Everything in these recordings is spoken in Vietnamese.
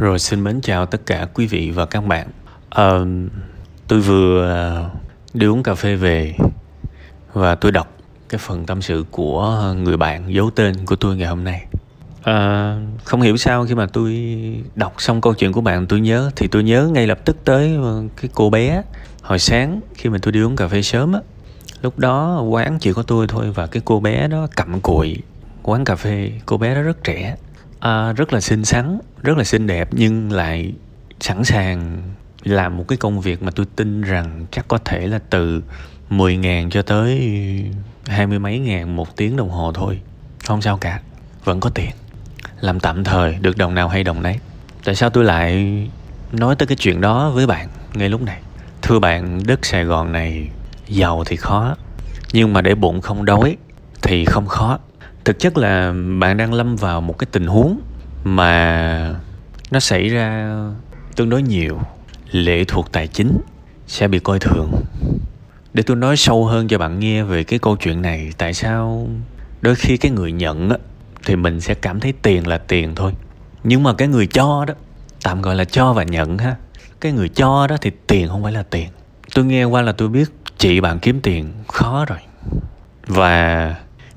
Rồi xin mến chào tất cả quý vị và các bạn. À, tôi vừa ờ, đi uống cà phê về và tôi đọc cái phần tâm sự của người bạn giấu tên của tôi ngày hôm nay. À, không hiểu sao khi mà tôi đọc xong câu chuyện của bạn tôi nhớ thì tôi nhớ ngay lập tức tới ờ, cái cô bé hồi sáng khi mà tôi đi uống cà phê sớm á lúc đó quán chỉ có tôi thôi và cái cô bé đó cặm cụi quán cà phê cô bé đó rất trẻ à, rất là xinh xắn rất là xinh đẹp nhưng lại sẵn sàng làm một cái công việc mà tôi tin rằng chắc có thể là từ 10.000 cho tới hai mươi mấy ngàn một tiếng đồng hồ thôi. Không sao cả vẫn có tiền. Làm tạm thời được đồng nào hay đồng nấy. Tại sao tôi lại nói tới cái chuyện đó với bạn ngay lúc này? Thưa bạn đất sài gòn này giàu thì khó nhưng mà để bụng không đói thì không khó thực chất là bạn đang lâm vào một cái tình huống mà nó xảy ra tương đối nhiều. Lệ thuộc tài chính sẽ bị coi thường. Để tôi nói sâu hơn cho bạn nghe về cái câu chuyện này tại sao đôi khi cái người nhận á, thì mình sẽ cảm thấy tiền là tiền thôi. Nhưng mà cái người cho đó tạm gọi là cho và nhận ha cái người cho đó thì tiền không phải là tiền. Tôi nghe qua là tôi biết chị bạn kiếm tiền khó rồi. Và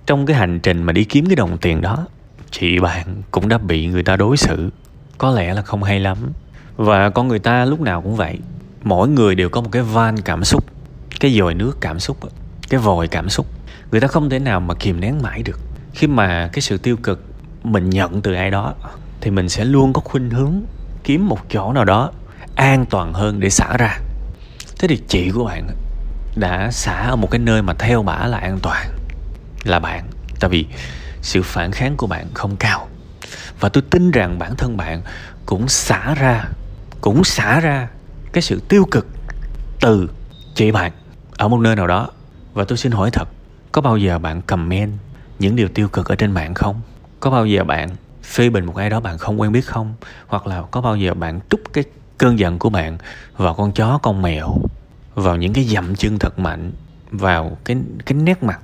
trong cái hành trình mà đi kiếm cái đồng tiền đó, chị bạn cũng đã bị người ta đối xử. Có lẽ là không hay lắm. Và con người ta lúc nào cũng vậy. Mỗi người đều có một cái van cảm xúc, cái dồi nước cảm xúc, cái vòi cảm xúc. Người ta không thể nào mà kìm nén mãi được. Khi mà cái sự tiêu cực mình nhận từ ai đó, thì mình sẽ luôn có khuynh hướng kiếm một chỗ nào đó an toàn hơn để xả ra. Thế thì chị của bạn đã xả ở một cái nơi mà theo bả là an toàn là bạn. Tại vì sự phản kháng của bạn không cao. Và tôi tin rằng bản thân bạn cũng xả ra, cũng xả ra cái sự tiêu cực từ chị bạn ở một nơi nào đó. Và tôi xin hỏi thật, có bao giờ bạn comment những điều tiêu cực ở trên mạng không? Có bao giờ bạn phê bình một ai đó bạn không quen biết không? Hoặc là có bao giờ bạn trút cái cơn giận của bạn vào con chó, con mèo, vào những cái dậm chân thật mạnh, vào cái cái nét mặt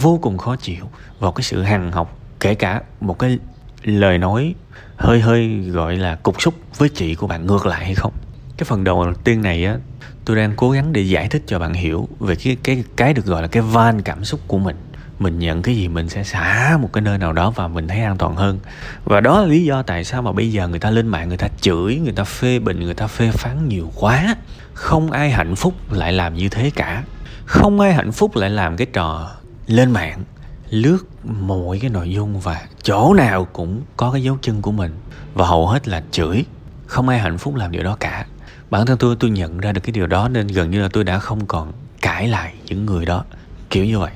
vô cùng khó chịu vào cái sự hằng học, kể cả một cái lời nói hơi hơi gọi là cục xúc với chị của bạn ngược lại hay không. Cái phần đầu tiên này á, tôi đang cố gắng để giải thích cho bạn hiểu về cái cái cái được gọi là cái van cảm xúc của mình. Mình nhận cái gì mình sẽ xả một cái nơi nào đó và mình thấy an toàn hơn. Và đó là lý do tại sao mà bây giờ người ta lên mạng, người ta chửi, người ta phê bình, người ta phê phán nhiều quá. Không ai hạnh phúc lại làm như thế cả. Không ai hạnh phúc lại làm cái trò lên mạng, lướt mọi cái nội dung và chỗ nào cũng có cái dấu chân của mình. Và hầu hết là chửi, không ai hạnh phúc làm điều đó cả. Bản thân tôi tôi nhận ra được cái điều đó nên gần như là tôi đã không còn cãi lại những người đó. Kiểu như vậy.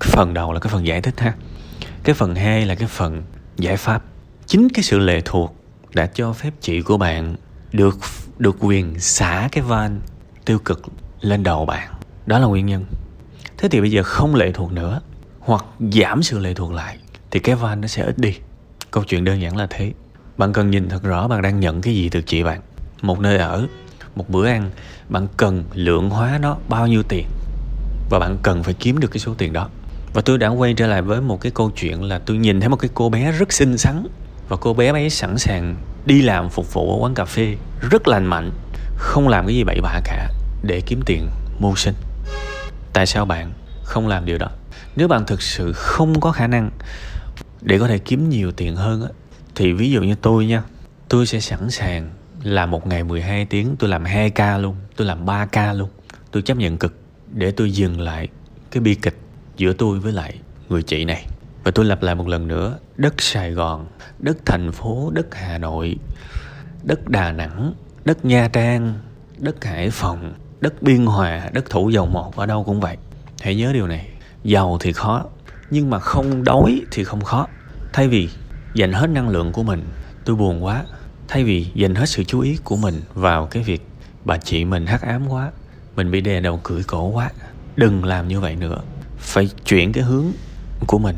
Phần đầu là cái phần giải thích ha. Cái phần hai là cái phần giải pháp. Chính cái sự lệ thuộc đã cho phép chị của bạn được được quyền xả cái van tiêu cực lên đầu bạn. Đó là nguyên nhân thế thì bây giờ không lệ thuộc nữa, hoặc giảm sự lệ thuộc lại, thì cái van nó sẽ ít đi. Câu chuyện đơn giản là thế. Bạn cần nhìn thật rõ bạn đang nhận cái gì từ chị bạn. Một nơi ở, một bữa ăn, bạn cần lượng hóa nó bao nhiêu tiền. Và bạn cần phải kiếm được cái số tiền đó. Và tôi đã quay trở lại với một cái câu chuyện là tôi nhìn thấy một cái cô bé rất xinh xắn. Và cô bé ấy sẵn sàng đi làm phục vụ ở quán cà phê rất lành mạnh, không làm cái gì bậy bạ cả, để kiếm tiền mưu sinh tại sao bạn không làm điều đó? Nếu bạn thực sự không có khả năng để có thể kiếm nhiều tiền hơn thì ví dụ như tôi nha, tôi sẽ sẵn sàng làm một ngày 12 tiếng, tôi làm 2 ca luôn, tôi làm 3 ca luôn. Tôi chấp nhận cực để tôi dừng lại cái bi kịch giữa tôi với lại người chị này. Và tôi lặp lại một lần nữa, đất sài gòn, đất thành phố, đất hà nội, đất đà nẵng, đất nha trang, đất hải phòng đất biên hòa, đất thủ dầu một ở đâu cũng vậy. Hãy nhớ điều này. Giàu thì khó, nhưng mà không đói thì không khó. Thay vì dành hết năng lượng của mình, tôi buồn quá. Thay vì dành hết sự chú ý của mình vào cái việc bà chị mình hắc ám quá, mình bị đè đầu cưỡi cổ quá, đừng làm như vậy nữa. Phải chuyển cái hướng của mình.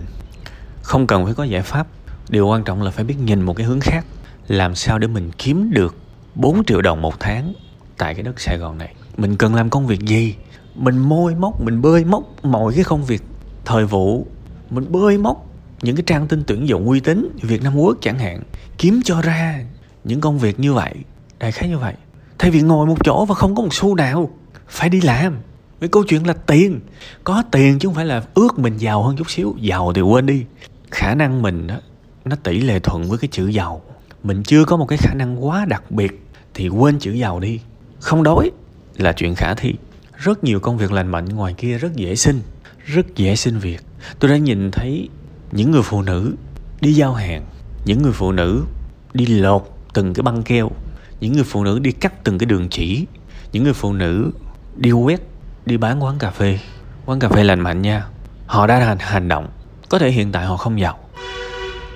Không cần phải có giải pháp. Điều quan trọng là phải biết nhìn một cái hướng khác. Làm sao để mình kiếm được 4 triệu đồng một tháng tại cái đất Sài Gòn này? Mình cần làm công việc gì? Mình môi móc, mình bơi móc mọi cái công việc thời vụ. Mình bơi móc những cái trang tin tuyển dụng uy tín Việt Nam Quốc chẳng hạn, kiếm cho ra những công việc như vậy, đại khái như vậy. Thay vì ngồi một chỗ và không có một xu nào, phải đi làm. Với câu chuyện là tiền, có tiền chứ không phải là ước mình giàu hơn chút xíu, giàu thì quên đi. Khả năng mình đó nó tỷ lệ thuận với cái chữ giàu. Mình chưa có một cái khả năng quá đặc biệt thì quên chữ giàu đi. Không đói là chuyện khả thi. Rất nhiều công việc lành mạnh ngoài kia rất dễ xin, rất dễ xin việc. Tôi đã nhìn thấy những người phụ nữ đi giao hàng, những người phụ nữ đi lột từng cái băng keo, những người phụ nữ đi cắt từng cái đường chỉ, những người phụ nữ đi quét, đi bán quán cà phê. Quán cà phê lành mạnh nha. Họ đã hành hành động. Có thể hiện tại họ không giàu,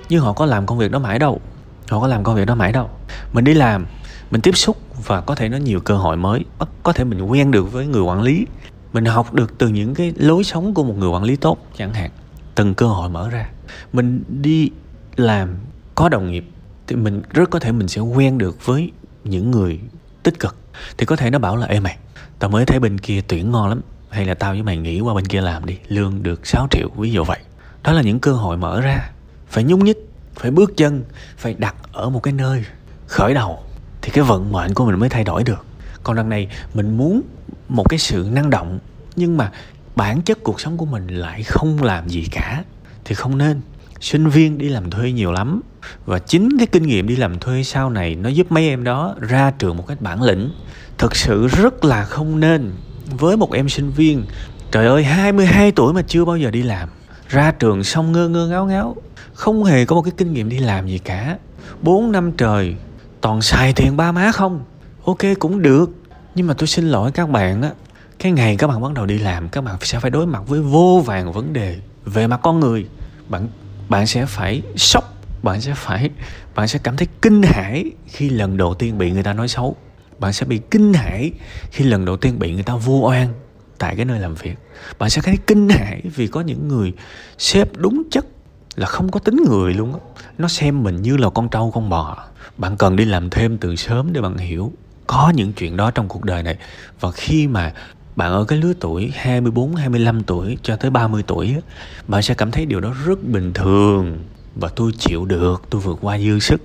nhưng họ có làm công việc đó mãi đâu. Họ có làm công việc đó mãi đâu. Mình đi làm, mình tiếp xúc và có thể nó nhiều cơ hội mới có thể mình quen được với người quản lý. Mình học được từ những cái lối sống của một người quản lý tốt, chẳng hạn. Từng cơ hội mở ra. Mình đi làm có đồng nghiệp thì mình rất có thể mình sẽ quen được với những người tích cực. Thì có thể nó bảo là, ê mày, tao mới thấy bên kia tuyển ngon lắm, hay là tao với mày nghĩ qua bên kia làm đi, lương được 6 triệu, ví dụ vậy. Đó là những cơ hội mở ra. Phải nhúng nhích, phải bước chân, phải đặt ở một cái nơi khởi đầu thì cái vận mệnh của mình mới thay đổi được. Còn đằng này, mình muốn một cái sự năng động, nhưng mà bản chất cuộc sống của mình lại không làm gì cả, thì không nên. Sinh viên đi làm thuê nhiều lắm, và chính cái kinh nghiệm đi làm thuê sau này nó giúp mấy em đó ra trường một cách bản lĩnh. Thực sự rất là không nên. Với một em sinh viên, trời ơi 22 tuổi mà chưa bao giờ đi làm, ra trường xong ngơ ngơ ngáo ngáo, không hề có một cái kinh nghiệm đi làm gì cả. 4 năm trời toàn xài tiền ba má không? Ok, cũng được. Nhưng mà tôi xin lỗi các bạn á. Cái ngày các bạn bắt đầu đi làm, các bạn sẽ phải đối mặt với vô vàng vấn đề về mặt con người. Bạn bạn sẽ phải sốc, bạn sẽ phải, bạn sẽ cảm thấy kinh hãi khi lần đầu tiên bị người ta nói xấu. Bạn sẽ bị kinh hãi khi lần đầu tiên bị người ta vu oan tại cái nơi làm việc. Bạn sẽ thấy kinh hãi vì có những người sếp đúng chất là không có tính người luôn á. Nó xem mình như là con trâu con bò. Bạn cần đi làm thêm từ sớm để bạn hiểu. Có những chuyện đó trong cuộc đời này. Và khi mà bạn ở cái lứa tuổi 24, 25 tuổi cho tới 30 tuổi bạn sẽ cảm thấy điều đó rất bình thường. Và tôi chịu được, tôi vượt qua dư sức.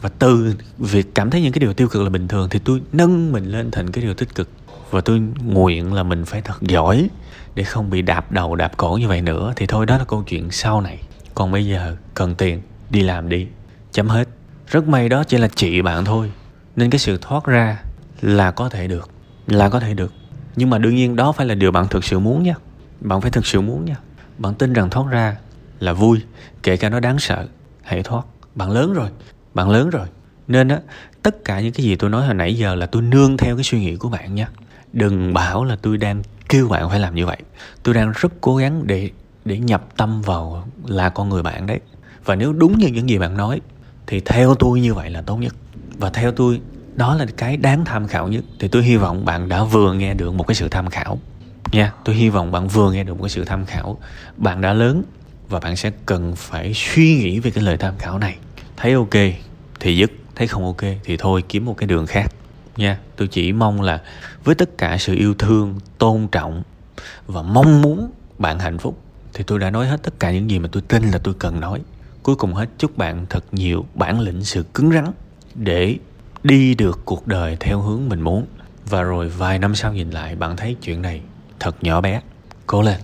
Và từ việc cảm thấy những cái điều tiêu cực là bình thường thì tôi nâng mình lên thành cái điều tích cực. Và tôi nguyện là mình phải thật giỏi để không bị đạp đầu đạp cổ như vậy nữa. Thì thôi đó là câu chuyện sau này còn bây giờ, cần tiền, đi làm đi. Chấm hết. Rất may đó chỉ là chị bạn thôi. Nên cái sự thoát ra là có thể được, là có thể được. Nhưng mà đương nhiên đó phải là điều bạn thực sự muốn nha. Bạn phải thực sự muốn nha. Bạn tin rằng thoát ra là vui, kể cả nó đáng sợ. Hãy thoát. Bạn lớn rồi, bạn lớn rồi. Nên á, tất cả những cái gì tôi nói hồi nãy giờ là tôi nương theo cái suy nghĩ của bạn nha. Đừng bảo là tôi đang kêu bạn phải làm như vậy. Tôi đang rất cố gắng để để nhập tâm vào là con người bạn đấy. Và nếu đúng như những gì bạn nói, thì theo tôi như vậy là tốt nhất. Và theo tôi, đó là cái đáng tham khảo nhất. Thì tôi hy vọng bạn đã vừa nghe được một cái sự tham khảo. Nha, tôi hy vọng bạn vừa nghe được một cái sự tham khảo. Bạn đã lớn và bạn sẽ cần phải suy nghĩ về cái lời tham khảo này. Thấy ok thì dứt, thấy không ok thì thôi, kiếm một cái đường khác. Nha, tôi chỉ mong là với tất cả sự yêu thương, tôn trọng và mong muốn bạn hạnh phúc thì tôi đã nói hết tất cả những gì mà tôi tin là tôi cần nói. Cuối cùng hết, chúc bạn thật nhiều bản lĩnh, sự cứng rắn để đi được cuộc đời theo hướng mình muốn. Và rồi vài năm sau nhìn lại, bạn thấy chuyện này thật nhỏ bé. Cố lên.